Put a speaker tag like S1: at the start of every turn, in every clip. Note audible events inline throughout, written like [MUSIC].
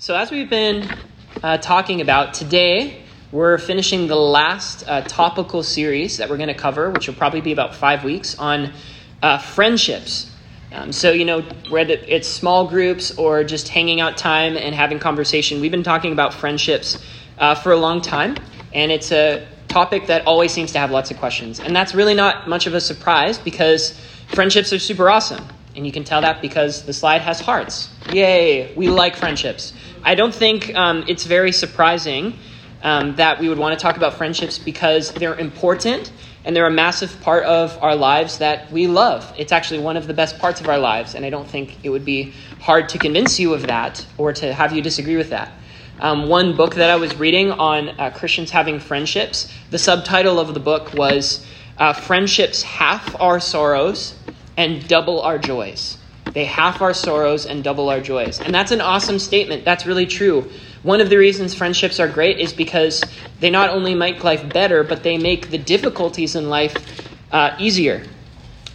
S1: So, as we've been uh, talking about today, we're finishing the last uh, topical series that we're going to cover, which will probably be about five weeks, on uh, friendships. Um, so, you know, whether it's small groups or just hanging out time and having conversation, we've been talking about friendships uh, for a long time, and it's a topic that always seems to have lots of questions. And that's really not much of a surprise because friendships are super awesome. And you can tell that because the slide has hearts. Yay, we like friendships. I don't think um, it's very surprising um, that we would want to talk about friendships because they're important and they're a massive part of our lives that we love. It's actually one of the best parts of our lives, and I don't think it would be hard to convince you of that or to have you disagree with that. Um, one book that I was reading on uh, Christians having friendships, the subtitle of the book was uh, Friendships Half Our Sorrows and Double Our Joys. They half our sorrows and double our joys. And that's an awesome statement. That's really true. One of the reasons friendships are great is because they not only make life better, but they make the difficulties in life uh, easier.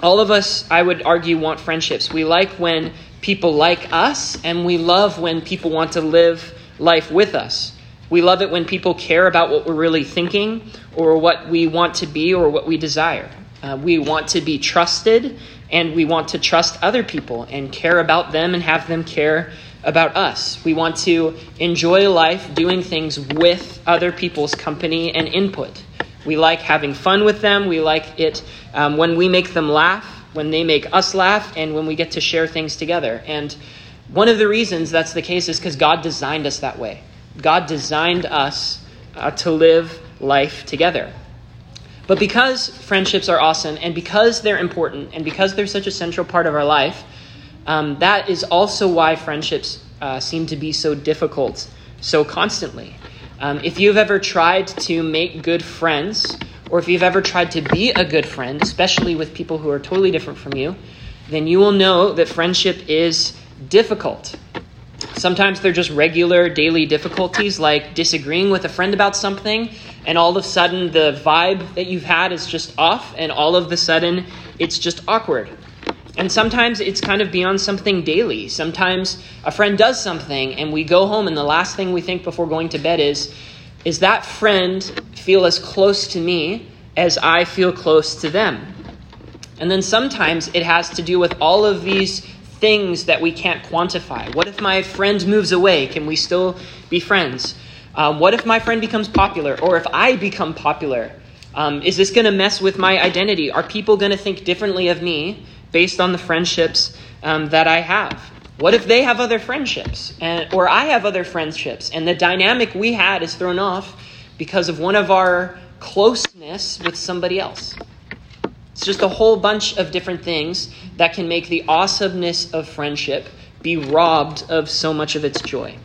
S1: All of us, I would argue, want friendships. We like when people like us, and we love when people want to live life with us. We love it when people care about what we're really thinking, or what we want to be, or what we desire. Uh, we want to be trusted, and we want to trust other people and care about them and have them care about us. We want to enjoy life doing things with other people's company and input. We like having fun with them. We like it um, when we make them laugh, when they make us laugh, and when we get to share things together. And one of the reasons that's the case is because God designed us that way. God designed us uh, to live life together. But because friendships are awesome, and because they're important, and because they're such a central part of our life, um, that is also why friendships uh, seem to be so difficult so constantly. Um, if you've ever tried to make good friends, or if you've ever tried to be a good friend, especially with people who are totally different from you, then you will know that friendship is difficult. Sometimes they're just regular daily difficulties like disagreeing with a friend about something, and all of a sudden the vibe that you've had is just off, and all of a sudden it's just awkward. And sometimes it's kind of beyond something daily. Sometimes a friend does something, and we go home, and the last thing we think before going to bed is, is that friend feel as close to me as I feel close to them? And then sometimes it has to do with all of these things that we can't quantify. What if my friend moves away? Can we still be friends? Um, what if my friend becomes popular? Or if I become popular? Um, is this going to mess with my identity? Are people going to think differently of me based on the friendships um, that I have? What if they have other friendships? And, or I have other friendships? And the dynamic we had is thrown off because of one of our closeness with somebody else. It's just a whole bunch of different things that can make the awesomeness of friendship be robbed of so much of its joy.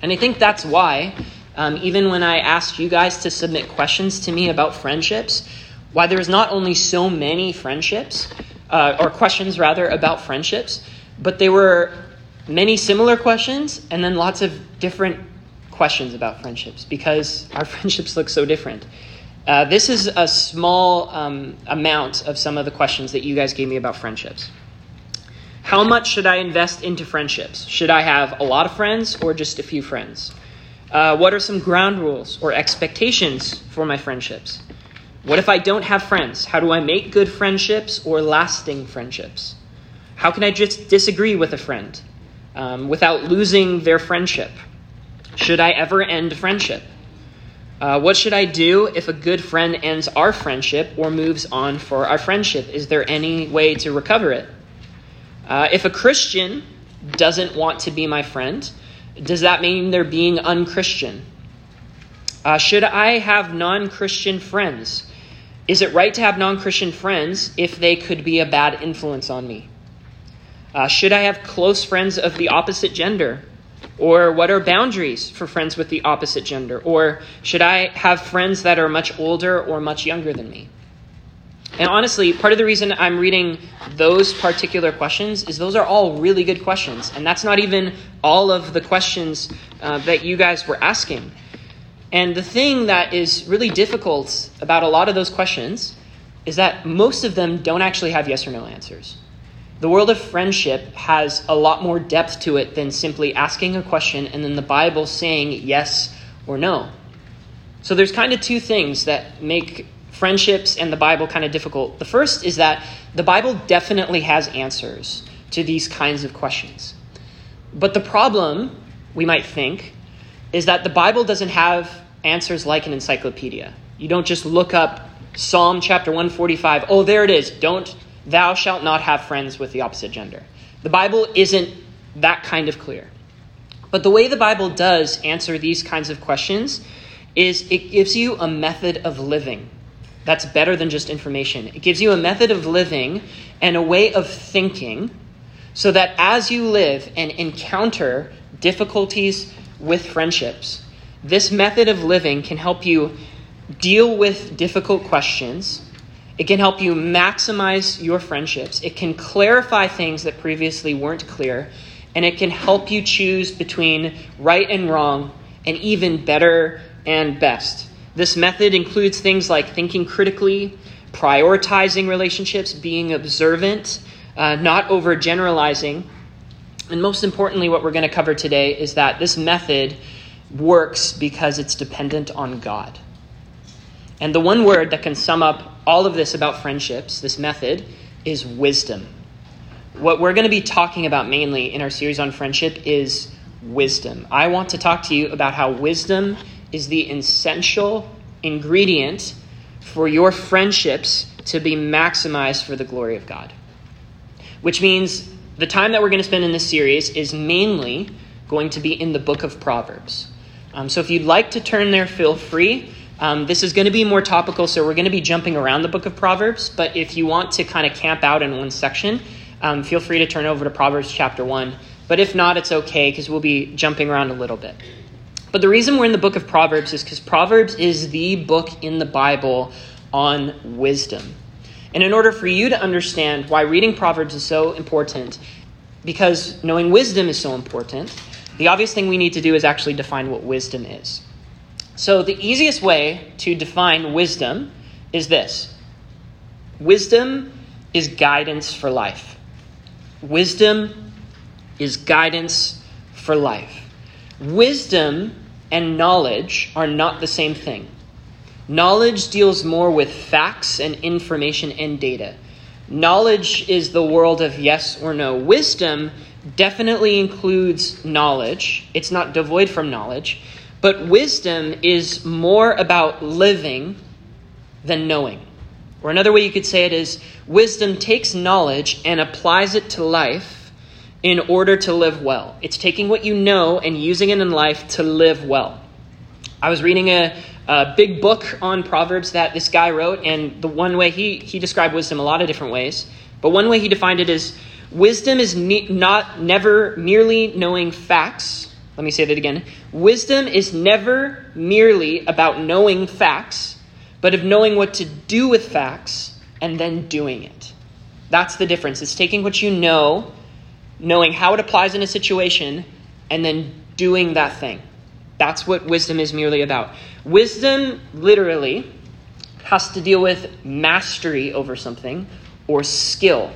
S1: And I think that's why, um, even when I asked you guys to submit questions to me about friendships, why there's not only so many friendships, uh, or questions rather, about friendships, but there were many similar questions and then lots of different questions about friendships because our [LAUGHS] friendships look so different. Uh, this is a small um, amount of some of the questions that you guys gave me about friendships. How much should I invest into friendships? Should I have a lot of friends or just a few friends? Uh, what are some ground rules or expectations for my friendships? What if I don't have friends? How do I make good friendships or lasting friendships? How can I just disagree with a friend um, without losing their friendship? Should I ever end a friendship? Uh, what should I do if a good friend ends our friendship or moves on for our friendship? Is there any way to recover it? Uh, if a Christian doesn't want to be my friend, does that mean they're being unchristian? Uh, should I have non Christian friends? Is it right to have non Christian friends if they could be a bad influence on me? Uh, should I have close friends of the opposite gender? Or what are boundaries for friends with the opposite gender? Or should I have friends that are much older or much younger than me? And honestly, part of the reason I'm reading those particular questions is those are all really good questions. And that's not even all of the questions uh, that you guys were asking. And the thing that is really difficult about a lot of those questions is that most of them don't actually have yes or no answers. The world of friendship has a lot more depth to it than simply asking a question and then the Bible saying yes or no. So there's kind of two things that make friendships and the Bible kind of difficult. The first is that the Bible definitely has answers to these kinds of questions. But the problem, we might think, is that the Bible doesn't have answers like an encyclopedia. You don't just look up Psalm chapter 145, oh, there it is. Don't, thou shalt not have friends with the opposite gender. The Bible isn't that kind of clear. But the way the Bible does answer these kinds of questions is it gives you a method of living that's better than just information. It gives you a method of living and a way of thinking so that as you live and encounter difficulties with friendships, this method of living can help you deal with difficult questions. It can help you maximize your friendships. It can clarify things that previously weren't clear. And it can help you choose between right and wrong and even better and best. This method includes things like thinking critically, prioritizing relationships, being observant, uh, not overgeneralizing. And most importantly, what we're going to cover today is that this method works because it's dependent on God. And the one word that can sum up all of this about friendships, this method, is wisdom. What we're going to be talking about mainly in our series on friendship is wisdom. I want to talk to you about how wisdom is the essential ingredient for your friendships to be maximized for the glory of God. Which means the time that we're going to spend in this series is mainly going to be in the book of Proverbs. Um, so if you'd like to turn there, feel free. Um, this is going to be more topical, so we're going to be jumping around the book of Proverbs. But if you want to kind of camp out in one section, um, feel free to turn over to Proverbs chapter 1. But if not, it's okay because we'll be jumping around a little bit. But the reason we're in the book of Proverbs is because Proverbs is the book in the Bible on wisdom. And in order for you to understand why reading Proverbs is so important, because knowing wisdom is so important, the obvious thing we need to do is actually define what wisdom is. So, the easiest way to define wisdom is this wisdom is guidance for life. Wisdom is guidance for life. Wisdom and knowledge are not the same thing. Knowledge deals more with facts and information and data. Knowledge is the world of yes or no. Wisdom definitely includes knowledge, it's not devoid from knowledge, but wisdom is more about living than knowing. Or another way you could say it is wisdom takes knowledge and applies it to life in order to live well. It's taking what you know and using it in life to live well. I was reading a, a big book on Proverbs that this guy wrote, and the one way he, he described wisdom a lot of different ways, but one way he defined it is Wisdom is ne- not never merely knowing facts. Let me say that again. Wisdom is never merely about knowing facts, but of knowing what to do with facts and then doing it. That's the difference. It's taking what you know, knowing how it applies in a situation, and then doing that thing. That's what wisdom is merely about. Wisdom literally has to deal with mastery over something or skill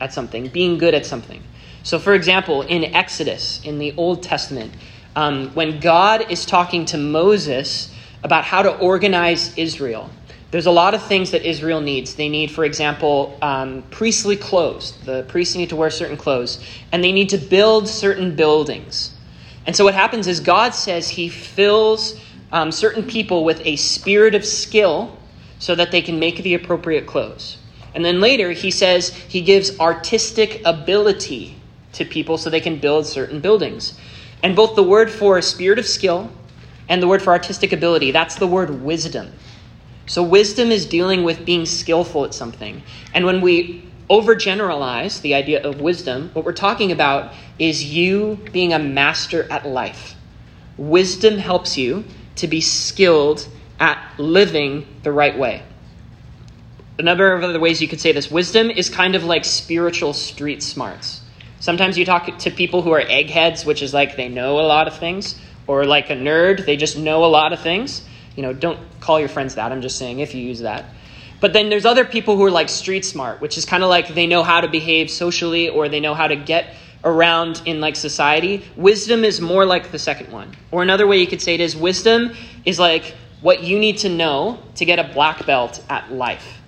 S1: at something, being good at something. So, for example, in Exodus, in the Old Testament, um, when God is talking to Moses about how to organize Israel, there's a lot of things that Israel needs. They need, for example, um, priestly clothes. The priests need to wear certain clothes, and they need to build certain buildings. And so, what happens is God says He fills um, certain people with a spirit of skill so that they can make the appropriate clothes. And then later, he says he gives artistic ability to people so they can build certain buildings. And both the word for spirit of skill and the word for artistic ability, that's the word wisdom. So, wisdom is dealing with being skillful at something. And when we overgeneralize the idea of wisdom, what we're talking about is you being a master at life. Wisdom helps you to be skilled at living the right way a number of other ways you could say this. Wisdom is kind of like spiritual street smarts. Sometimes you talk to people who are eggheads, which is like they know a lot of things, or like a nerd, they just know a lot of things. You know, don't call your friends that. I'm just saying if you use that. But then there's other people who are like street smart, which is kind of like they know how to behave socially or they know how to get around in like society. Wisdom is more like the second one. Or another way you could say it is wisdom is like what you need to know to get a black belt at life.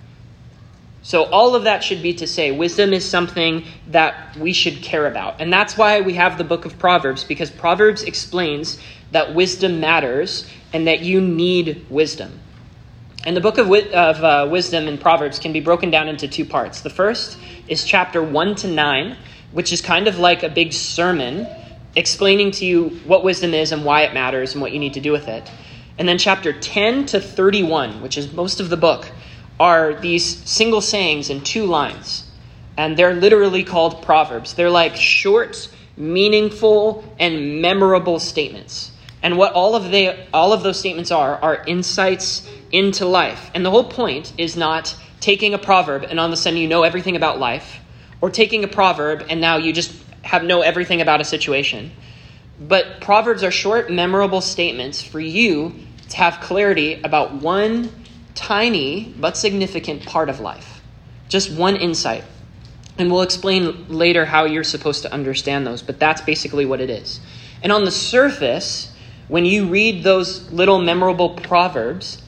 S1: So, all of that should be to say, wisdom is something that we should care about. And that's why we have the book of Proverbs, because Proverbs explains that wisdom matters and that you need wisdom. And the book of, of uh, wisdom in Proverbs can be broken down into two parts. The first is chapter 1 to 9, which is kind of like a big sermon explaining to you what wisdom is and why it matters and what you need to do with it. And then chapter 10 to 31, which is most of the book, are these single sayings in two lines. And they're literally called proverbs. They're like short, meaningful, and memorable statements. And what all of they all of those statements are are insights into life. And the whole point is not taking a proverb and all of a sudden you know everything about life, or taking a proverb and now you just have know everything about a situation. But proverbs are short, memorable statements for you to have clarity about one tiny but significant part of life. Just one insight. And we'll explain later how you're supposed to understand those, but that's basically what it is. And on the surface, when you read those little memorable proverbs,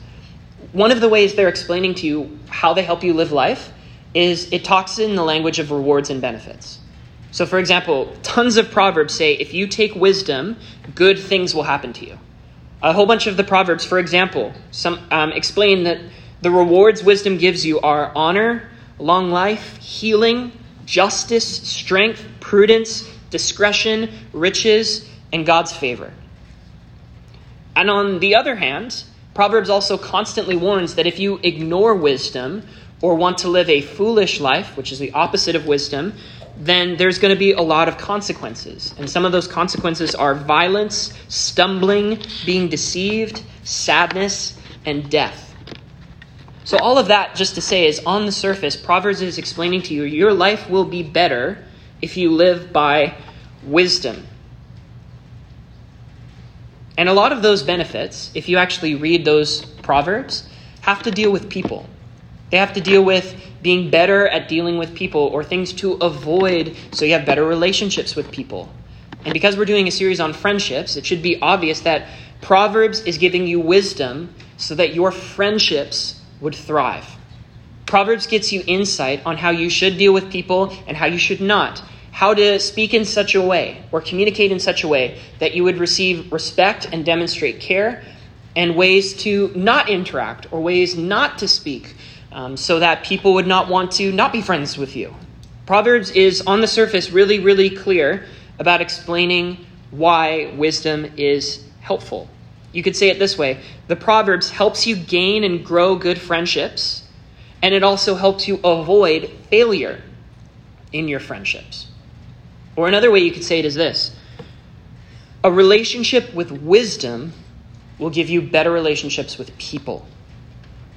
S1: one of the ways they're explaining to you how they help you live life is it talks in the language of rewards and benefits. So, for example, tons of proverbs say if you take wisdom, good things will happen to you. A whole bunch of the Proverbs, for example, some, um, explain that the rewards wisdom gives you are honor, long life, healing, justice, strength, prudence, discretion, riches, and God's favor. And on the other hand, Proverbs also constantly warns that if you ignore wisdom or want to live a foolish life, which is the opposite of wisdom, then there's going to be a lot of consequences. And some of those consequences are violence, stumbling, being deceived, sadness, and death. So, all of that, just to say, is on the surface, Proverbs is explaining to you your life will be better if you live by wisdom. And a lot of those benefits, if you actually read those Proverbs, have to deal with people. They have to deal with being better at dealing with people or things to avoid so you have better relationships with people. And because we're doing a series on friendships, it should be obvious that Proverbs is giving you wisdom so that your friendships would thrive. Proverbs gets you insight on how you should deal with people and how you should not. How to speak in such a way or communicate in such a way that you would receive respect and demonstrate care, and ways to not interact or ways not to speak um, so that people would not want to not be friends with you. Proverbs is, on the surface, really, really clear about explaining why wisdom is helpful. You could say it this way the Proverbs helps you gain and grow good friendships, and it also helps you avoid failure in your friendships. Or another way you could say it is this a relationship with wisdom will give you better relationships with people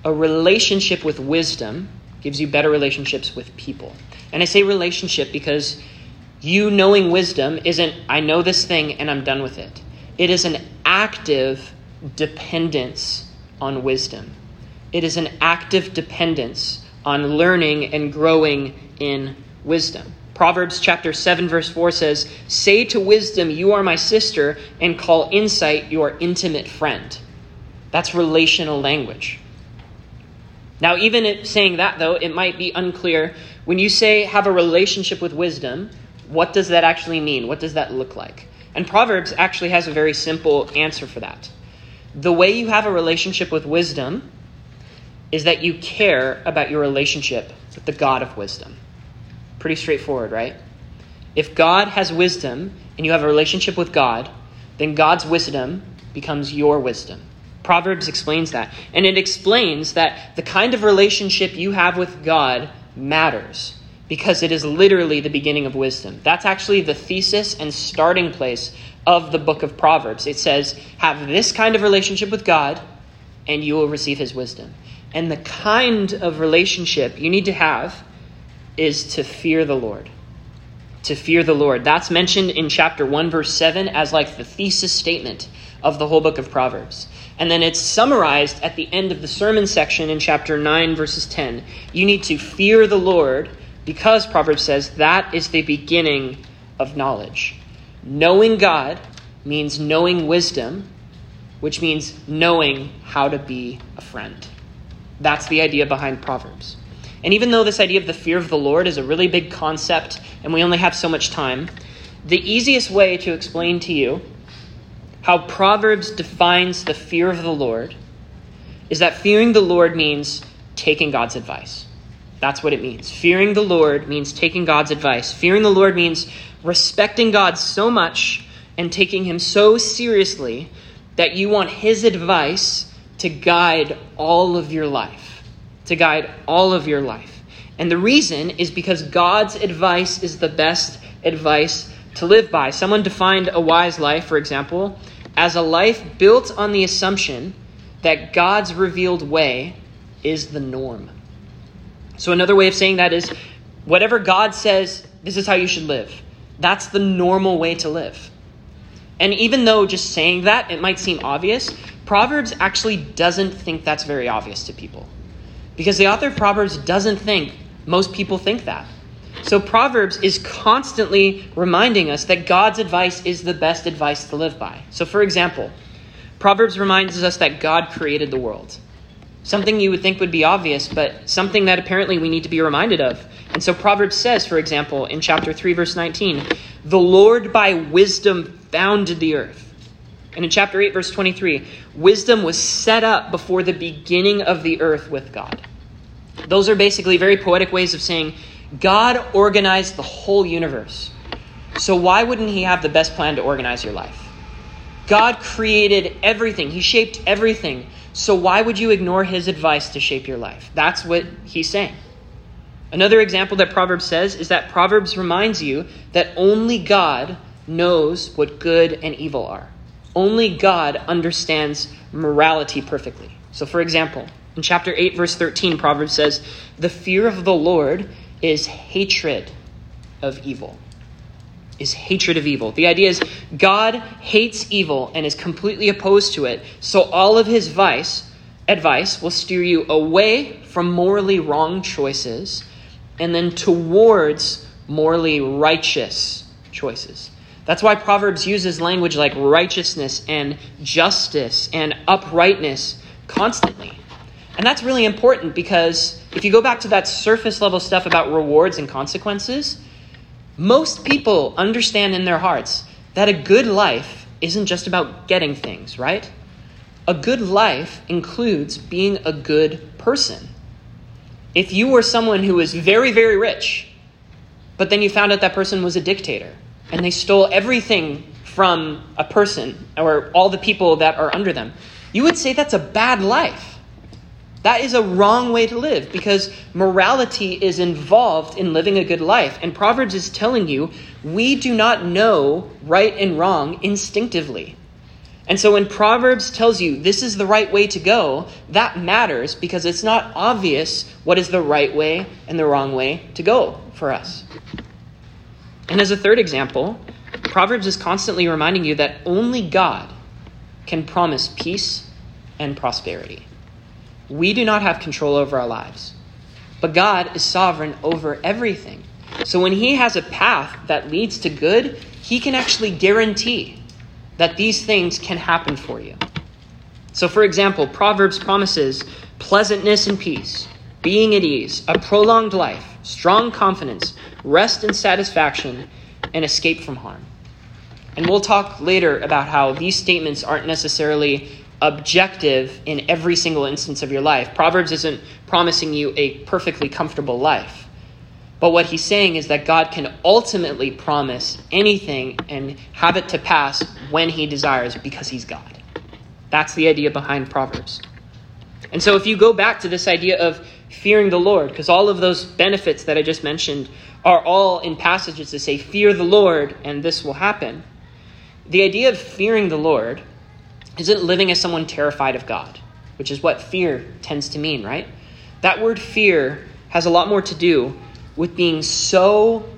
S1: a relationship with wisdom gives you better relationships with people. And I say relationship because you knowing wisdom isn't, I know this thing and I'm done with it. It is an active dependence on wisdom. It is an active dependence on learning and growing in wisdom. Proverbs chapter 7 verse 4 says, "Say to wisdom, you are my sister, and call insight your intimate friend." That's relational language. Now, even saying that, though, it might be unclear. When you say have a relationship with wisdom, what does that actually mean? What does that look like? And Proverbs actually has a very simple answer for that. The way you have a relationship with wisdom is that you care about your relationship with the God of wisdom. Pretty straightforward, right? If God has wisdom and you have a relationship with God, then God's wisdom becomes your wisdom. Proverbs explains that. And it explains that the kind of relationship you have with God matters because it is literally the beginning of wisdom. That's actually the thesis and starting place of the book of Proverbs. It says, have this kind of relationship with God, and you will receive his wisdom. And the kind of relationship you need to have is to fear the Lord. To fear the Lord. That's mentioned in chapter 1, verse 7 as like the thesis statement of the whole book of Proverbs. And then it's summarized at the end of the sermon section in chapter 9, verses 10. You need to fear the Lord because, Proverbs says, that is the beginning of knowledge. Knowing God means knowing wisdom, which means knowing how to be a friend. That's the idea behind Proverbs. And even though this idea of the fear of the Lord is a really big concept and we only have so much time, the easiest way to explain to you how Proverbs defines the fear of the Lord is that fearing the Lord means taking God's advice. That's what it means. Fearing the Lord means taking God's advice. Fearing the Lord means respecting God so much and taking Him so seriously that you want His advice to guide all of your life. To guide all of your life. And the reason is because God's advice is the best advice to live by. Someone defined a wise life, for example, as a life built on the assumption that God's revealed way is the norm. So, another way of saying that is whatever God says, this is how you should live. That's the normal way to live. And even though just saying that, it might seem obvious, Proverbs actually doesn't think that's very obvious to people. Because the author of Proverbs doesn't think most people think that. So Proverbs is constantly reminding us that God's advice is the best advice to live by. So, for example, Proverbs reminds us that God created the world. Something you would think would be obvious, but something that apparently we need to be reminded of. And so Proverbs says, for example, in chapter 3, verse 19, The Lord by wisdom founded the earth. And in chapter 8, verse 23, wisdom was set up before the beginning of the earth with God. Those are basically very poetic ways of saying God organized the whole universe. So why wouldn't He have the best plan to organize your life? God created everything, He shaped everything. So why would you ignore His advice to shape your life? That's what He's saying. Another example that Proverbs says is that Proverbs reminds you that only God knows what good and evil are. Only God understands morality perfectly. So, for example, in chapter 8, verse 13, Proverbs says, The fear of the Lord is hatred of evil. Is hatred of evil. The idea is God hates evil and is completely opposed to it, so all of his vice, advice will steer you away from morally wrong choices and then towards morally righteous choices. That's why Proverbs uses language like righteousness and justice and uprightness constantly. And that's really important because if you go back to that surface level stuff about rewards and consequences, most people understand in their hearts that a good life isn't just about getting things, right? A good life includes being a good person. If you were someone who was very, very rich, but then you found out that person was a dictator and they stole everything from a person or all the people that are under them, you would say that's a bad life. That is a wrong way to live because morality is involved in living a good life. And Proverbs is telling you we do not know right and wrong instinctively. And so when Proverbs tells you this is the right way to go, that matters because it's not obvious what is the right way and the wrong way to go for us. And as a third example, Proverbs is constantly reminding you that only God can promise peace and prosperity. We do not have control over our lives, but God is sovereign over everything. So when He has a path that leads to good, He can actually guarantee that these things can happen for you. So, for example, Proverbs promises pleasantness and peace, being at ease, a prolonged life, strong confidence, rest and satisfaction, and escape from harm. And we'll talk later about how these statements aren't necessarily objective in every single instance of your life. Proverbs isn't promising you a perfectly comfortable life. But what he's saying is that God can ultimately promise anything and have it to pass when he desires because he's God. That's the idea behind Proverbs. And so if you go back to this idea of fearing the Lord, because all of those benefits that I just mentioned are all in passages that say, Fear the Lord, and this will happen. The idea of fearing the Lord isn't living as someone terrified of God, which is what fear tends to mean, right? That word fear has a lot more to do with being so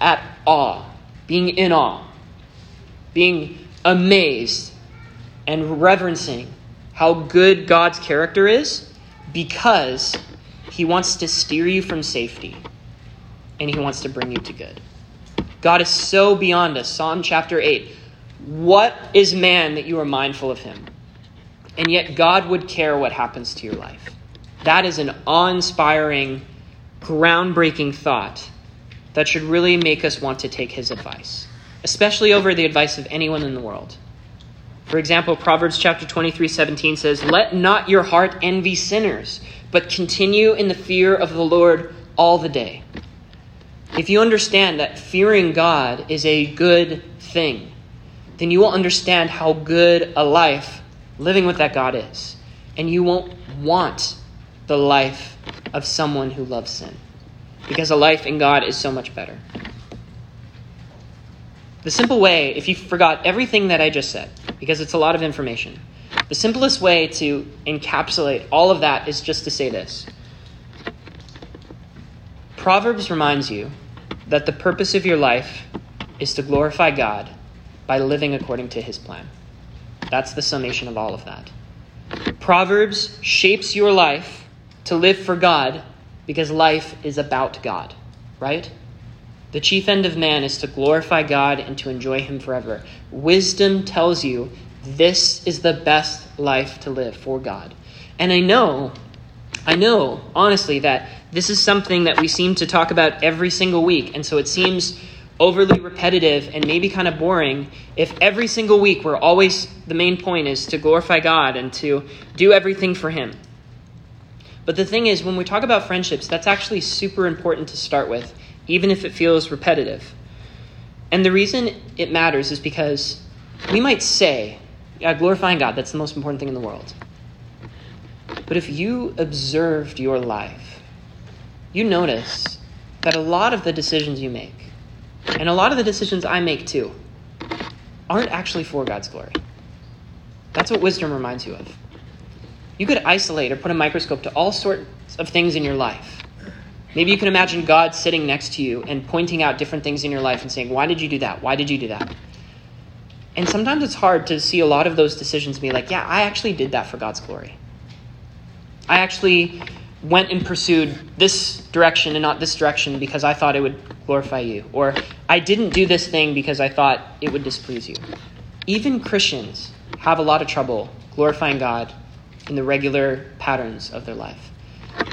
S1: at awe, being in awe, being amazed, and reverencing how good God's character is because he wants to steer you from safety and he wants to bring you to good. God is so beyond us. Psalm chapter 8. What is man that you are mindful of him? And yet God would care what happens to your life. That is an awe inspiring, groundbreaking thought that should really make us want to take his advice, especially over the advice of anyone in the world. For example, Proverbs chapter 23, 17 says, Let not your heart envy sinners, but continue in the fear of the Lord all the day. If you understand that fearing God is a good thing, then you will understand how good a life living with that God is. And you won't want the life of someone who loves sin. Because a life in God is so much better. The simple way, if you forgot everything that I just said, because it's a lot of information, the simplest way to encapsulate all of that is just to say this Proverbs reminds you that the purpose of your life is to glorify God by living according to his plan. That's the summation of all of that. Proverbs shapes your life to live for God because life is about God, right? The chief end of man is to glorify God and to enjoy him forever. Wisdom tells you this is the best life to live for God. And I know, I know, honestly, that this is something that we seem to talk about every single week. And so it seems overly repetitive and maybe kind of boring if every single week we're always, the main point is to glorify God and to do everything for Him. But the thing is, when we talk about friendships, that's actually super important to start with, even if it feels repetitive. And the reason it matters is because we might say, yeah, glorifying God, that's the most important thing in the world. But if you observed your life, you notice that a lot of the decisions you make, and a lot of the decisions I make too, aren't actually for God's glory. That's what wisdom reminds you of. You could isolate or put a microscope to all sorts of things in your life. Maybe you can imagine God sitting next to you and pointing out different things in your life and saying, Why did you do that? Why did you do that? And sometimes it's hard to see a lot of those decisions be like, Yeah, I actually did that for God's glory. I actually went and pursued this direction and not this direction because I thought it would glorify you. Or I didn't do this thing because I thought it would displease you. Even Christians have a lot of trouble glorifying God in the regular patterns of their life.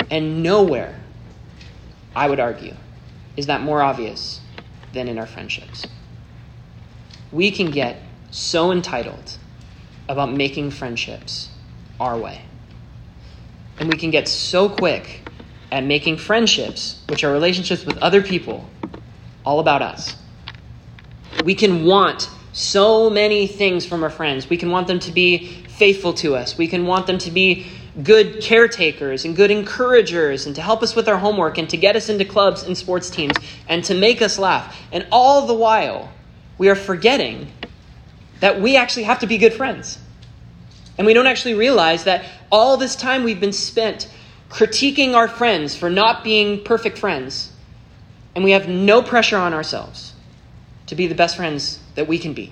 S1: And nowhere, I would argue, is that more obvious than in our friendships. We can get so entitled about making friendships our way. And we can get so quick at making friendships, which are relationships with other people, all about us. We can want so many things from our friends. We can want them to be faithful to us. We can want them to be good caretakers and good encouragers and to help us with our homework and to get us into clubs and sports teams and to make us laugh. And all the while, we are forgetting that we actually have to be good friends. And we don't actually realize that all this time we've been spent critiquing our friends for not being perfect friends, and we have no pressure on ourselves to be the best friends that we can be.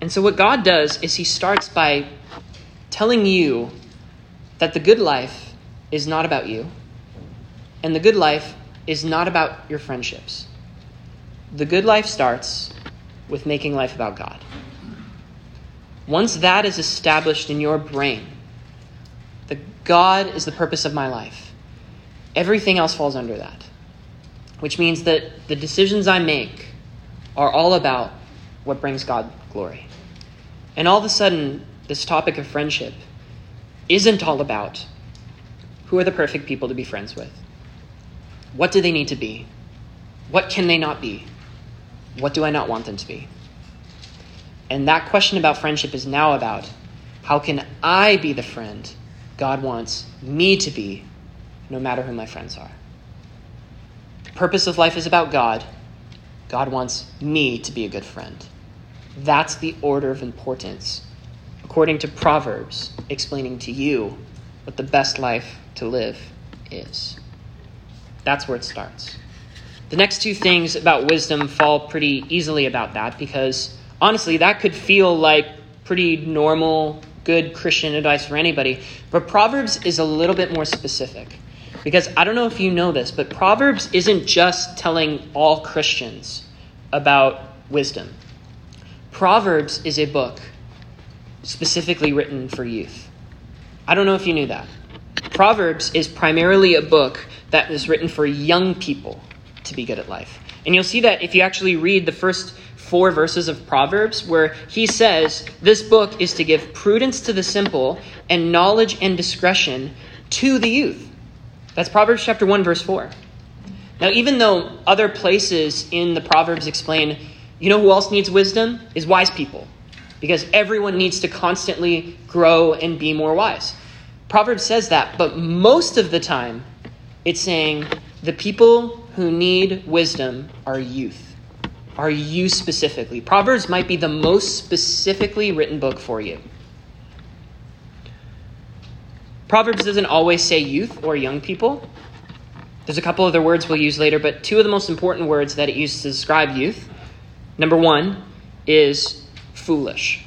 S1: And so, what God does is He starts by telling you that the good life is not about you, and the good life is not about your friendships. The good life starts with making life about God. Once that is established in your brain, that God is the purpose of my life, everything else falls under that. Which means that the decisions I make are all about what brings God glory. And all of a sudden, this topic of friendship isn't all about who are the perfect people to be friends with? What do they need to be? What can they not be? What do I not want them to be? And that question about friendship is now about how can I be the friend God wants me to be, no matter who my friends are? The purpose of life is about God. God wants me to be a good friend. That's the order of importance, according to Proverbs, explaining to you what the best life to live is. That's where it starts. The next two things about wisdom fall pretty easily about that because honestly, that could feel like pretty normal, good Christian advice for anybody. But Proverbs is a little bit more specific. Because I don't know if you know this, but Proverbs isn't just telling all Christians about wisdom. Proverbs is a book specifically written for youth. I don't know if you knew that. Proverbs is primarily a book that is written for young people to be good at life. And you'll see that if you actually read the first four verses of Proverbs, where he says, This book is to give prudence to the simple and knowledge and discretion to the youth. That's Proverbs chapter 1, verse 4. Now, even though other places in the Proverbs explain, you know who else needs wisdom? Is wise people. Because everyone needs to constantly grow and be more wise. Proverbs says that, but most of the time, it's saying the people who need wisdom are youth, are you specifically. Proverbs might be the most specifically written book for you. Proverbs doesn't always say youth or young people. There's a couple other words we'll use later, but two of the most important words that it uses to describe youth number one is foolish,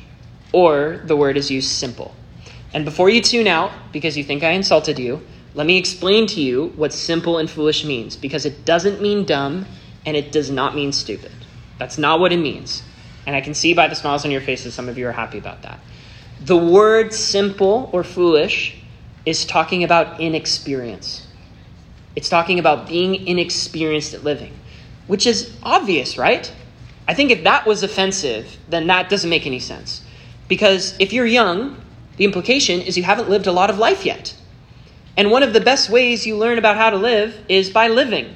S1: or the word is used simple. And before you tune out, because you think I insulted you, let me explain to you what simple and foolish means, because it doesn't mean dumb and it does not mean stupid. That's not what it means. And I can see by the smiles on your faces, some of you are happy about that. The word simple or foolish is talking about inexperience. It's talking about being inexperienced at living, which is obvious, right? I think if that was offensive, then that doesn't make any sense. Because if you're young, the implication is you haven't lived a lot of life yet. And one of the best ways you learn about how to live is by living.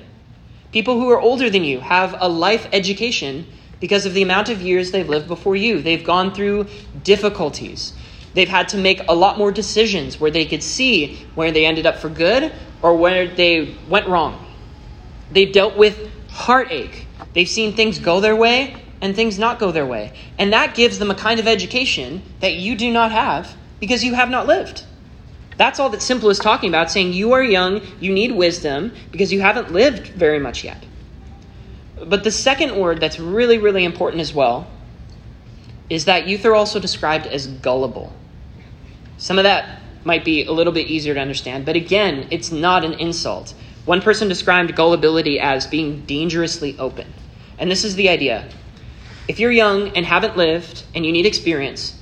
S1: People who are older than you have a life education because of the amount of years they've lived before you. They've gone through difficulties. They've had to make a lot more decisions where they could see where they ended up for good or where they went wrong. They've dealt with heartache. They've seen things go their way and things not go their way. And that gives them a kind of education that you do not have because you have not lived. That's all that Simple is talking about, saying you are young, you need wisdom because you haven't lived very much yet. But the second word that's really, really important as well is that youth are also described as gullible. Some of that might be a little bit easier to understand, but again, it's not an insult. One person described gullibility as being dangerously open. And this is the idea. If you're young and haven't lived and you need experience,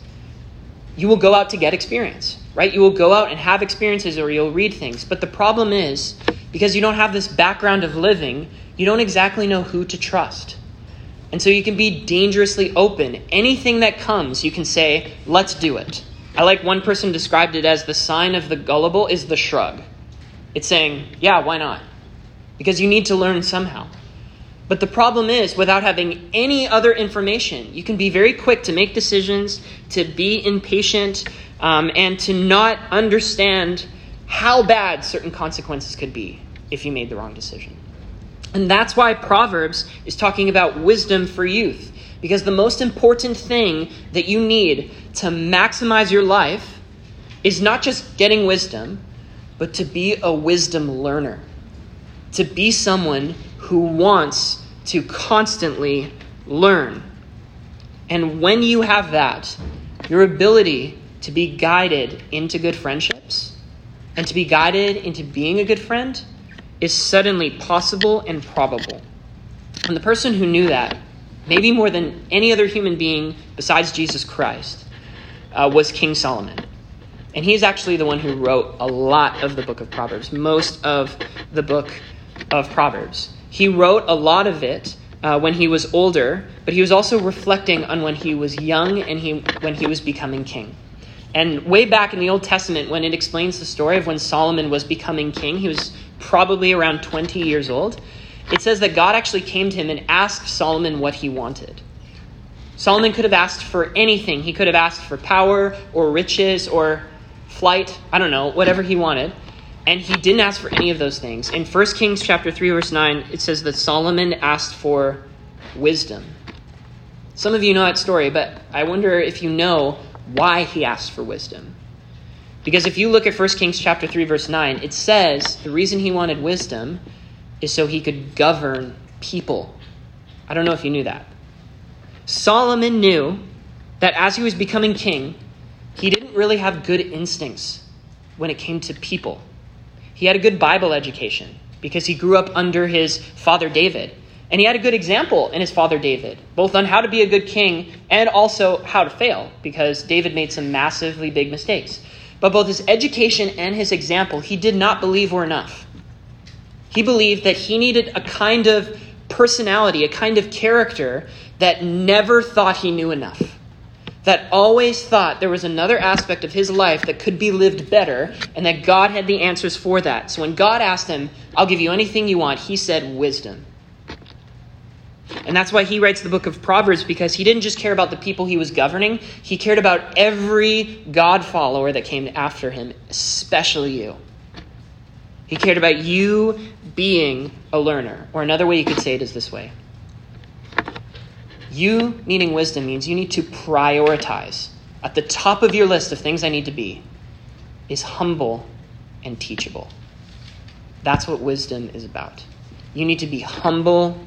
S1: you will go out to get experience, right? You will go out and have experiences or you'll read things. But the problem is, because you don't have this background of living, you don't exactly know who to trust. And so you can be dangerously open. Anything that comes, you can say, let's do it. I like one person described it as the sign of the gullible is the shrug. It's saying, yeah, why not? Because you need to learn somehow. But the problem is, without having any other information, you can be very quick to make decisions, to be impatient, um, and to not understand how bad certain consequences could be if you made the wrong decision. And that's why Proverbs is talking about wisdom for youth. Because the most important thing that you need to maximize your life is not just getting wisdom, but to be a wisdom learner. To be someone who wants to constantly learn. And when you have that, your ability to be guided into good friendships and to be guided into being a good friend is suddenly possible and probable. And the person who knew that, maybe more than any other human being besides Jesus Christ, uh, was King Solomon. And he's actually the one who wrote a lot of the book of Proverbs, most of the book of Proverbs. He wrote a lot of it uh, when he was older, but he was also reflecting on when he was young and he, when he was becoming king. And way back in the Old Testament, when it explains the story of when Solomon was becoming king, he was probably around 20 years old. It says that God actually came to him and asked Solomon what he wanted. Solomon could have asked for anything. He could have asked for power or riches or flight, I don't know, whatever he wanted. And he didn't ask for any of those things. In 1 Kings chapter 3 verse 9, it says that Solomon asked for wisdom. Some of you know that story, but I wonder if you know why he asked for wisdom. Because if you look at 1 Kings chapter 3 verse 9, it says the reason he wanted wisdom is so he could govern people. I don't know if you knew that. Solomon knew that as he was becoming king, he didn't really have good instincts when it came to people. He had a good Bible education because he grew up under his father David. And he had a good example in his father David, both on how to be a good king and also how to fail, because David made some massively big mistakes. But both his education and his example, he did not believe were enough. He believed that he needed a kind of personality, a kind of character that never thought he knew enough, that always thought there was another aspect of his life that could be lived better, and that God had the answers for that. So when God asked him, I'll give you anything you want, he said, wisdom. And that's why he writes the book of Proverbs, because he didn't just care about the people he was governing, he cared about every God follower that came after him, especially you. He cared about you being a learner. Or another way you could say it is this way You needing wisdom means you need to prioritize. At the top of your list of things I need to be is humble and teachable. That's what wisdom is about. You need to be humble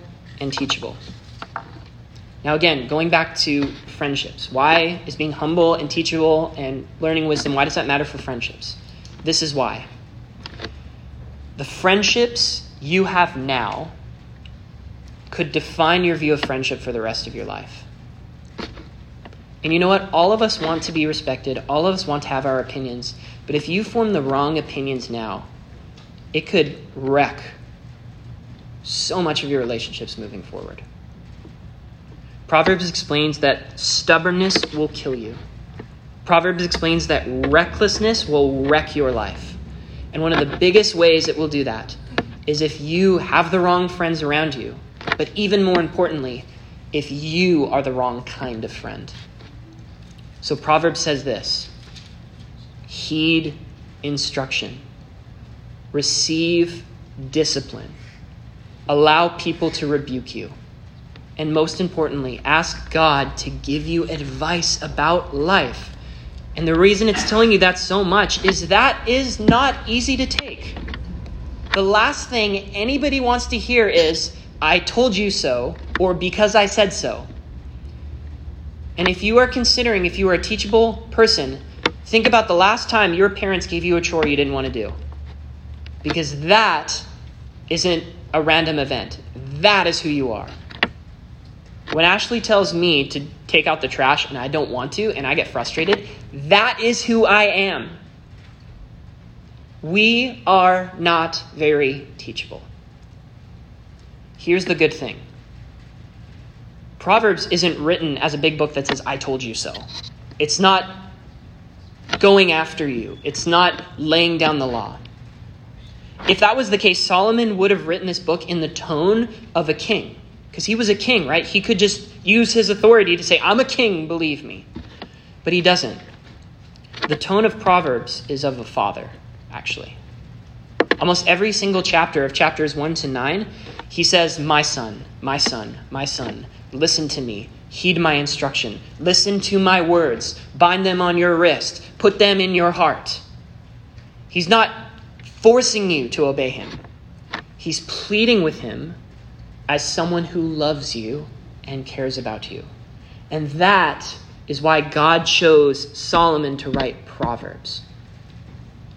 S1: and teachable. Now, again, going back to friendships, why is being humble and teachable and learning wisdom, why does that matter for friendships? This is why. The friendships you have now could define your view of friendship for the rest of your life. And you know what? All of us want to be respected, all of us want to have our opinions, but if you form the wrong opinions now, it could wreck so much of your relationships moving forward. Proverbs explains that stubbornness will kill you. Proverbs explains that recklessness will wreck your life. And one of the biggest ways it will do that is if you have the wrong friends around you, but even more importantly, if you are the wrong kind of friend. So Proverbs says this heed instruction, receive discipline Allow people to rebuke you. And most importantly, ask God to give you advice about life. And the reason it's telling you that so much is that is not easy to take. The last thing anybody wants to hear is, I told you so, or because I said so. And if you are considering if you are a teachable person, think about the last time your parents gave you a chore you didn't want to do. Because that isn't a random event. That is who you are. When Ashley tells me to take out the trash and I don't want to and I get frustrated, that is who I am. We are not very teachable. Here's the good thing Proverbs isn't written as a big book that says, I told you so. It's not going after you, it's not laying down the law. If that was the case, Solomon would have written this book in the tone of a king. Because he was a king, right? He could just use his authority to say, I'm a king, believe me. But he doesn't. The tone of Proverbs is of a father, actually. Almost every single chapter of chapters 1 to 9, he says, My son, my son, my son, listen to me, heed my instruction, listen to my words, bind them on your wrist, put them in your heart. He's not forcing you to obey him. He's pleading with him as someone who loves you and cares about you. And that is why God chose Solomon to write Proverbs.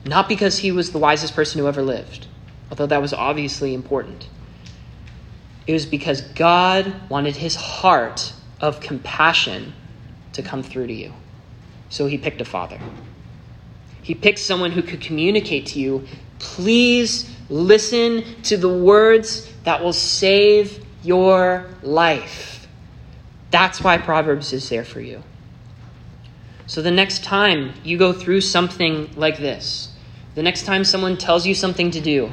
S1: Not because he was the wisest person who ever lived, although that was obviously important. It was because God wanted his heart of compassion to come through to you. So he picked a father. He picked someone who could communicate to you Please listen to the words that will save your life. That's why Proverbs is there for you. So the next time you go through something like this, the next time someone tells you something to do,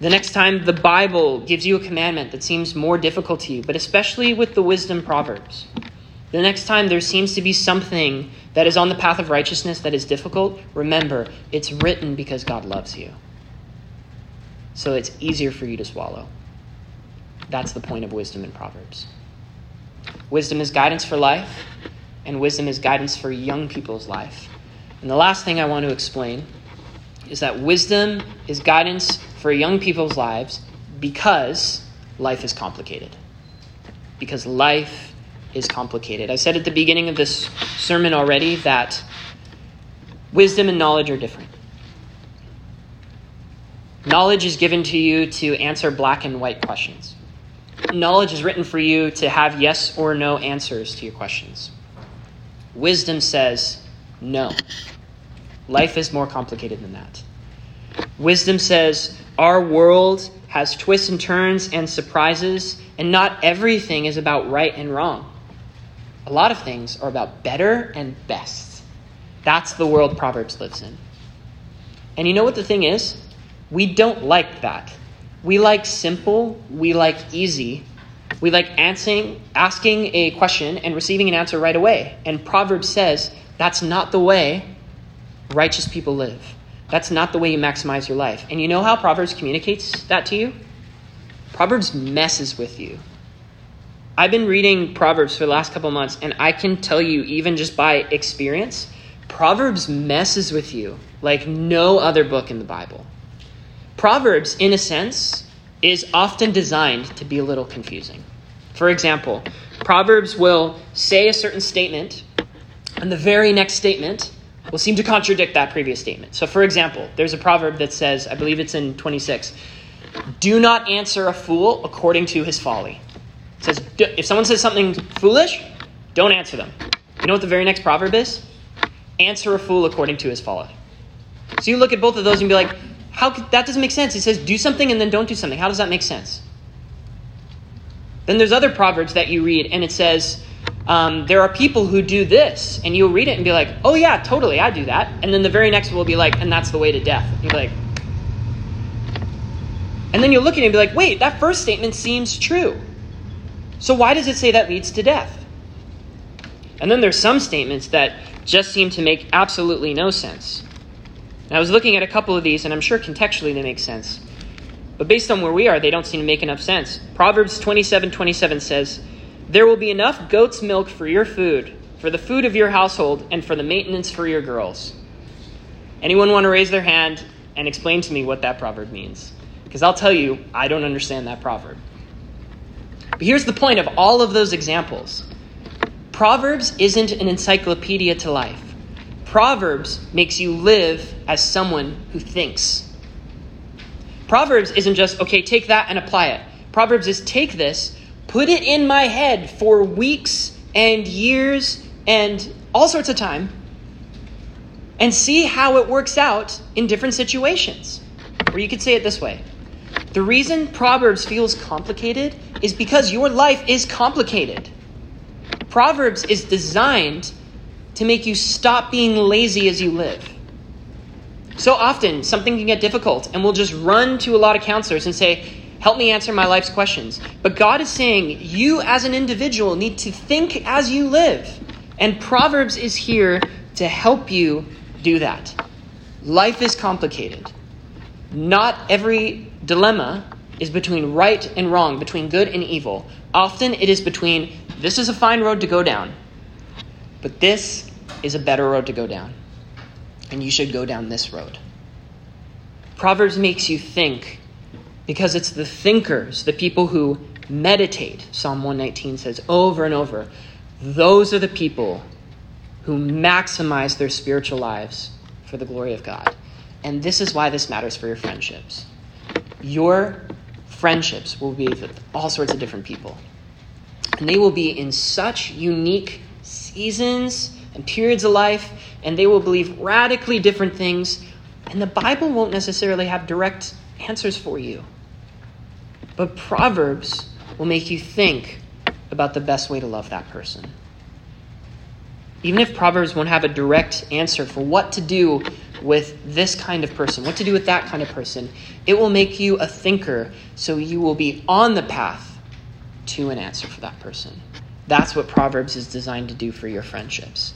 S1: the next time the Bible gives you a commandment that seems more difficult to you, but especially with the wisdom proverbs, the next time there seems to be something that is on the path of righteousness that is difficult, remember, it's written because God loves you. So it's easier for you to swallow. That's the point of wisdom in Proverbs. Wisdom is guidance for life, and wisdom is guidance for young people's life. And the last thing I want to explain is that wisdom is guidance for young people's lives because life is complicated. Because life is complicated. I said at the beginning of this sermon already that wisdom and knowledge are different. Knowledge is given to you to answer black and white questions. Knowledge is written for you to have yes or no answers to your questions. Wisdom says no. Life is more complicated than that. Wisdom says our world has twists and turns and surprises, and not everything is about right and wrong. A lot of things are about better and best. That's the world Proverbs lives in. And you know what the thing is? We don't like that. We like simple, we like easy. We like answering, asking a question and receiving an answer right away. And Proverbs says that's not the way righteous people live. That's not the way you maximize your life. And you know how Proverbs communicates that to you? Proverbs messes with you. I've been reading Proverbs for the last couple months, and I can tell you, even just by experience, Proverbs messes with you like no other book in the Bible. Proverbs, in a sense, is often designed to be a little confusing. For example, Proverbs will say a certain statement, and the very next statement will seem to contradict that previous statement. So, for example, there's a proverb that says, I believe it's in 26, do not answer a fool according to his folly. It says, if someone says something foolish, don't answer them. You know what the very next proverb is? Answer a fool according to his folly. So you look at both of those and be like, how could, that doesn't make sense. It says do something and then don't do something. How does that make sense? Then there's other proverbs that you read and it says, um, there are people who do this, and you'll read it and be like, oh, yeah, totally, I do that. And then the very next will be like, and that's the way to death. You'll be like, and then you'll look at it and be like, wait, that first statement seems true. So why does it say that leads to death? And then there's some statements that just seem to make absolutely no sense. And I was looking at a couple of these, and I'm sure contextually they make sense. But based on where we are, they don't seem to make enough sense. Proverbs 27 27 says, there will be enough goat's milk for your food, for the food of your household, and for the maintenance for your girls. Anyone want to raise their hand and explain to me what that proverb means? Because I'll tell you, I don't understand that proverb. But here's the point of all of those examples Proverbs isn't an encyclopedia to life. Proverbs makes you live as someone who thinks. Proverbs isn't just, okay, take that and apply it. Proverbs is take this put it in my head for weeks and years and all sorts of time and see how it works out in different situations. Or you could say it this way The reason Proverbs feels complicated is because your life is complicated. Proverbs is designed to make you stop being lazy as you live. So often, something can get difficult, and we'll just run to a lot of counselors and say, Help me answer my life's questions. But God is saying you as an individual need to think as you live. And Proverbs is here to help you do that. Life is complicated. Not every dilemma is between right and wrong, between good and evil. Often it is between this is a fine road to go down, but this is a better road to go down. And you should go down this road. Proverbs makes you think because it's the thinkers, the people who meditate, Psalm 119 says over and over. Those are the people who maximize their spiritual lives for the glory of God. And this is why this matters for your friendships. Your friendships will be with all sorts of different people. And they will be in such unique seasons and periods of life, and they will believe radically different things. And the Bible won't necessarily have direct answers for you. But Proverbs will make you think about the best way to love that person. Even if Proverbs won't have a direct answer for what to do with this kind of person, what to do with that kind of person, it will make you a thinker so you will be on the path to an answer for that person. That's what Proverbs is designed to do for your friendships.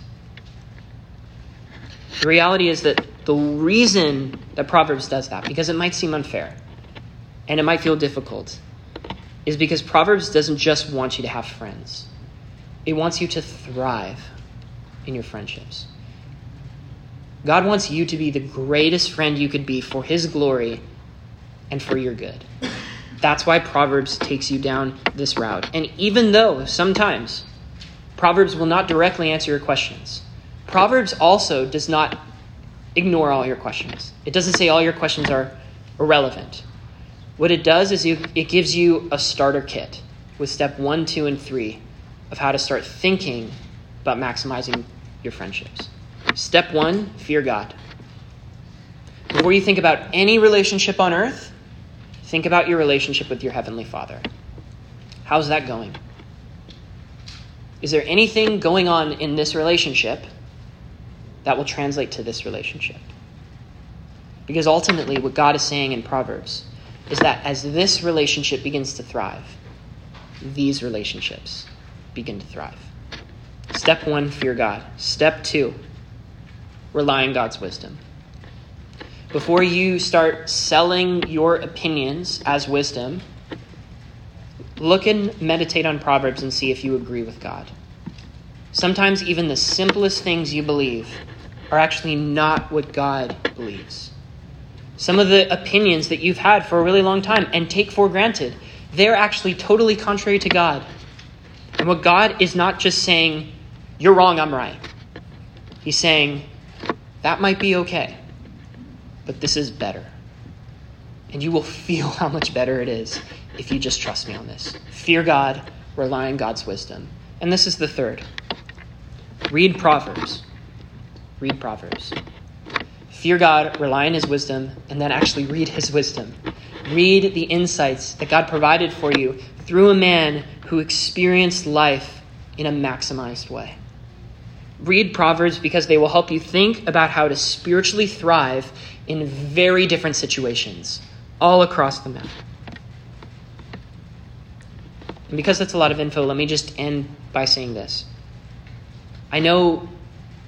S1: The reality is that the reason that Proverbs does that, because it might seem unfair, and it might feel difficult, is because Proverbs doesn't just want you to have friends, it wants you to thrive in your friendships. God wants you to be the greatest friend you could be for His glory and for your good. That's why Proverbs takes you down this route. And even though sometimes Proverbs will not directly answer your questions. Proverbs also does not ignore all your questions. It doesn't say all your questions are irrelevant. What it does is it gives you a starter kit with step one, two, and three of how to start thinking about maximizing your friendships. Step one fear God. Before you think about any relationship on earth, think about your relationship with your Heavenly Father. How's that going? Is there anything going on in this relationship that will translate to this relationship? Because ultimately, what God is saying in Proverbs is that as this relationship begins to thrive, these relationships begin to thrive. Step one, fear God. Step two, rely on God's wisdom. Before you start selling your opinions as wisdom, look and meditate on Proverbs and see if you agree with God. Sometimes even the simplest things you believe are actually not what God believes. Some of the opinions that you've had for a really long time and take for granted, they're actually totally contrary to God. And what God is not just saying, you're wrong, I'm right. He's saying, that might be okay, but this is better. And you will feel [LAUGHS] how much better it is if you just trust me on this. Fear God, rely on God's wisdom. And this is the third read Proverbs. Read Proverbs. Fear God, rely on His wisdom, and then actually read His wisdom. Read the insights that God provided for you through a man who experienced life in a maximized way. Read Proverbs because they will help you think about how to spiritually thrive in very different situations all across the map. And because that's a lot of info, let me just end by saying this. I know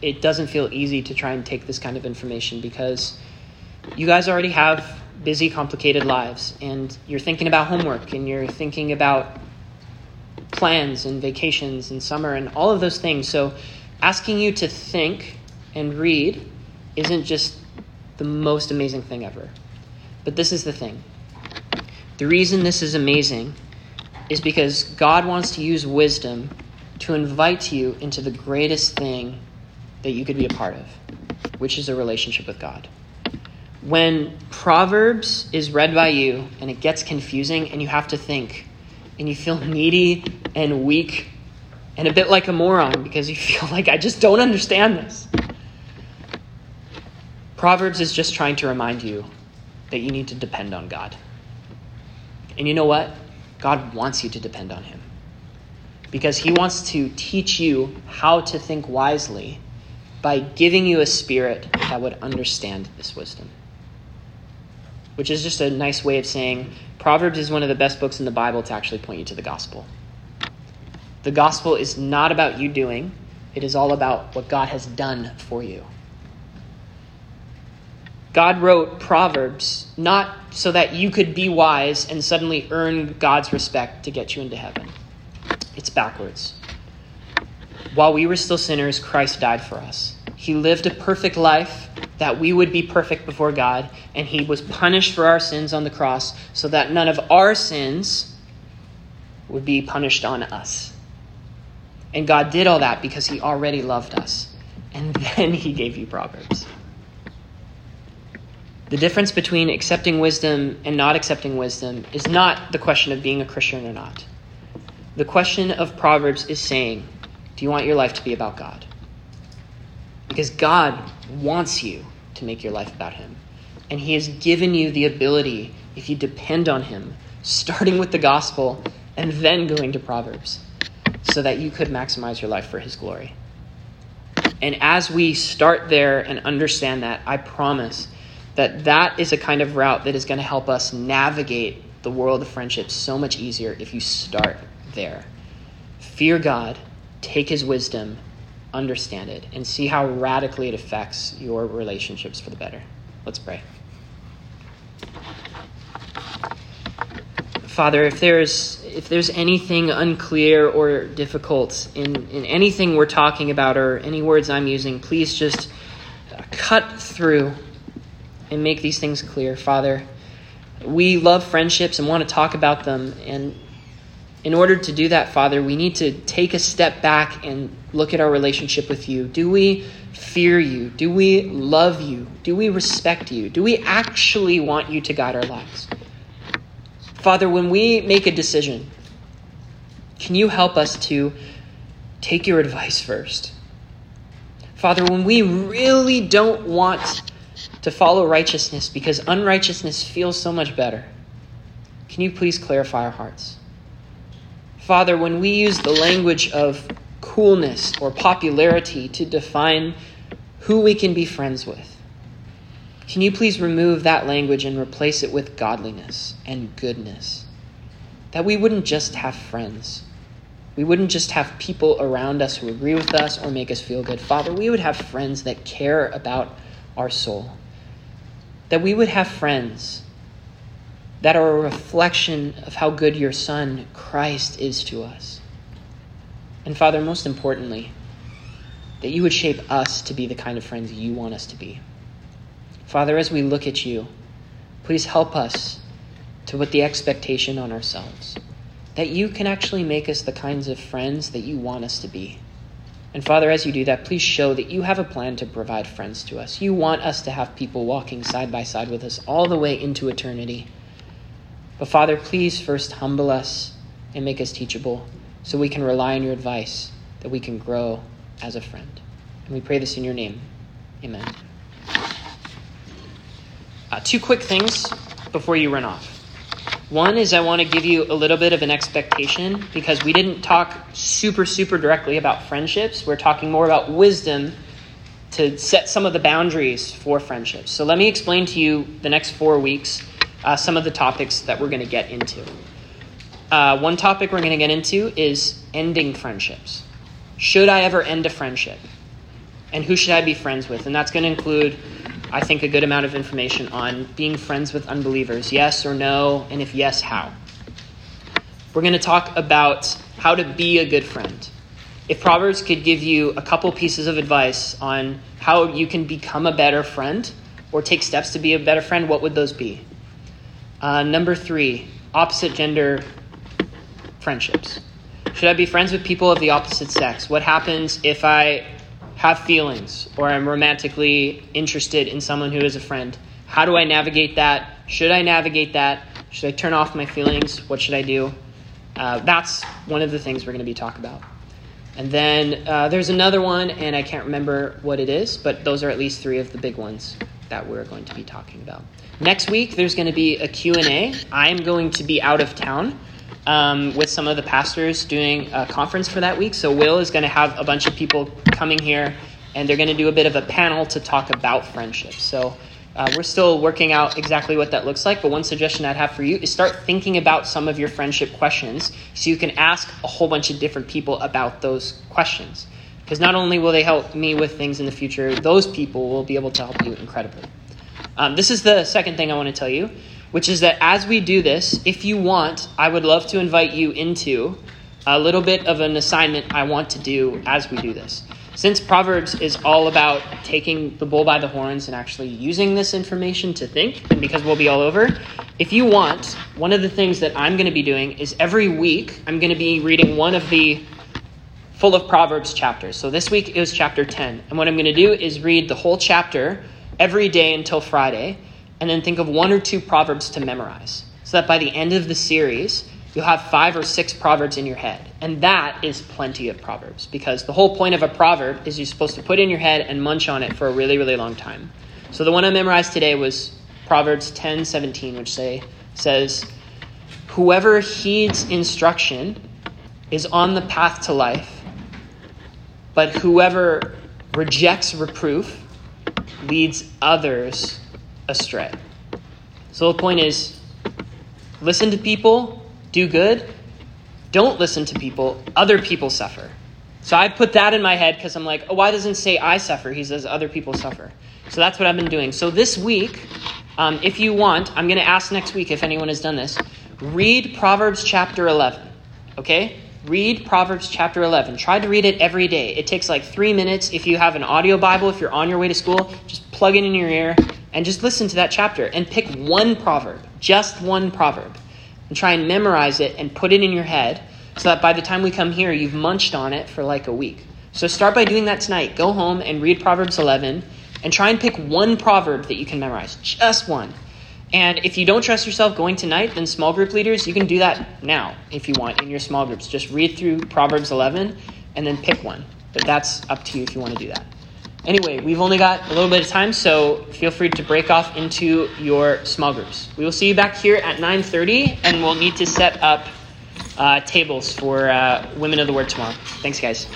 S1: it doesn't feel easy to try and take this kind of information because you guys already have busy, complicated lives, and you're thinking about homework and you're thinking about plans and vacations and summer and all of those things. So, asking you to think and read isn't just the most amazing thing ever. But this is the thing the reason this is amazing is because God wants to use wisdom to invite you into the greatest thing that you could be a part of, which is a relationship with God. When Proverbs is read by you and it gets confusing and you have to think and you feel [LAUGHS] needy and weak and a bit like a moron because you [LAUGHS] feel like I just don't understand this. Proverbs is just trying to remind you that you need to depend on God. And you know what? God wants you to depend on Him because He wants to teach you how to think wisely by giving you a spirit that would understand this wisdom. Which is just a nice way of saying Proverbs is one of the best books in the Bible to actually point you to the gospel. The gospel is not about you doing, it is all about what God has done for you. God wrote Proverbs not so that you could be wise and suddenly earn God's respect to get you into heaven. It's backwards. While we were still sinners, Christ died for us. He lived a perfect life that we would be perfect before God, and he was punished for our sins on the cross so that none of our sins would be punished on us. And God did all that because he already loved us. And [LAUGHS] then he gave you Proverbs. The difference between accepting wisdom and not accepting wisdom is not the question of being a Christian or not. The question of Proverbs is saying, do you want your life to be about God? Because God wants you to make your life about Him. And He has given you the ability, if you depend on Him, starting with the gospel and then going to Proverbs, so that you could maximize your life for His glory. And as we start there and understand that, I promise that that is a kind of route that is going to help us navigate the world of friendship so much easier if you start there. Fear God, take his wisdom, understand it, and see how radically it affects your relationships for the better. Let's pray. Father, if there's if there's anything unclear or difficult in, in anything we're talking about or any words I'm using, please just cut through and make these things clear, Father. We love friendships and want to talk about them, and in order to do that, Father, we need to take a step back and look at our relationship with you. Do we fear you? Do we love you? Do we respect you? Do we actually want you to guide our lives? Father, when we make a decision, can you help us to take your advice first? Father, when we really don't want to follow righteousness because unrighteousness feels so much better, can you please clarify our hearts? Father, when we use the language of coolness or popularity to define who we can be friends with, can you please remove that language and replace it with godliness and goodness? That we wouldn't just have friends. We wouldn't just have people around us who agree with us or make us feel good. Father, we would have friends that care about our soul. That we would have friends that are a reflection of how good your Son, Christ, is to us. And Father, most importantly, that you would shape us to be the kind of friends you want us to be. Father, as we look at you, please help us to put the expectation on ourselves that you can actually make us the kinds of friends that you want us to be. And Father, as you do that, please show that you have a plan to provide friends to us. You want us to have people walking side by side with us all the way into eternity. But Father, please first humble us and make us teachable so we can rely on your advice, that we can grow as a friend. And we pray this in your name. Amen. Uh, two quick things before you run off. One is I want to give you a little bit of an expectation because we didn't talk super, super directly about friendships. We're talking more about wisdom to set some of the boundaries for friendships. So let me explain to you the next four weeks uh, some of the topics that we're going to get into. Uh, one topic we're going to get into is ending friendships. Should I ever end a friendship? And who should I be friends with? And that's going to include, I think, a good amount of information on being friends with unbelievers. Yes or no? And if yes, how? We're going to talk about how to be a good friend. If Proverbs could give you a couple pieces of advice on how you can become a better friend or take steps to be a better friend, what would those be? Uh, number three, opposite gender friendships. Should I be friends with people of the opposite sex? What happens if I have feelings or I'm romantically interested in someone who is a friend? How do I navigate that? Should I navigate that? Should I turn off my feelings? What should I do? Uh, that's one of the things we're going to be talking about. And then uh, there's another one, and I can't remember what it is, but those are at least three of the big ones that we're going to be talking about. Next week, there's going to be a Q&A. I'm going to be out of town um, with some of the pastors doing a conference for that week. So Will is going to have a bunch of people coming here, and they're going to do a bit of a panel to talk about friendship. So uh, we're still working out exactly what that looks like, but one suggestion I'd have for you is start thinking about some of your friendship questions so you can ask a whole bunch of different people about those questions. Because not only will they help me with things in the future, those people will be able to help you incredibly. Um, this is the second thing I want to tell you, which is that as we do this, if you want, I would love to invite you into a little bit of an assignment I want to do as we do this. Since Proverbs is all about taking the bull by the horns and actually using this information to think, and because we'll be all over, if you want, one of the things that I'm going to be doing is every week I'm going to be reading one of the full of Proverbs chapters. So this week it was chapter 10. And what I'm going to do is read the whole chapter every day until Friday, and then think of one or two proverbs to memorize. So that by the end of the series, you'll have five or six proverbs in your head. And that is plenty of proverbs because the whole point of a proverb is you're supposed to put in your head and munch on it for a really, really long time. So the one I memorized today was Proverbs 10 17, which say, says, Whoever heeds instruction is on the path to life, but whoever rejects reproof leads others astray. So the point is listen to people, do good. Don't listen to people, other people suffer. So I put that in my head because I'm like, oh, why doesn't say I suffer? He says other people suffer. So that's what I've been doing. So this week, um, if you want, I'm going to ask next week if anyone has done this. Read Proverbs chapter 11. Okay? Read Proverbs chapter 11. Try to read it every day. It takes like three minutes. If you have an audio Bible, if you're on your way to school, just plug it in your ear and just listen to that chapter and pick one proverb, just one proverb, and try and memorize it and put it in your head so that by the time we come here, you've munched on it for like a week. So start by doing that tonight. Go home and read Proverbs 11 and try and pick one proverb that you can memorize, just one. And if you don't trust yourself going tonight, then small group leaders, you can do that now if you want in your small groups. Just read through Proverbs 11 and then pick one. But that's up to you if you want to do that. Anyway, we've only got a little bit of time, so feel free to break off into your small groups. We will see you back here at 9:30, and we'll need to set up uh, tables for uh, Women of the Word tomorrow. Thanks, guys.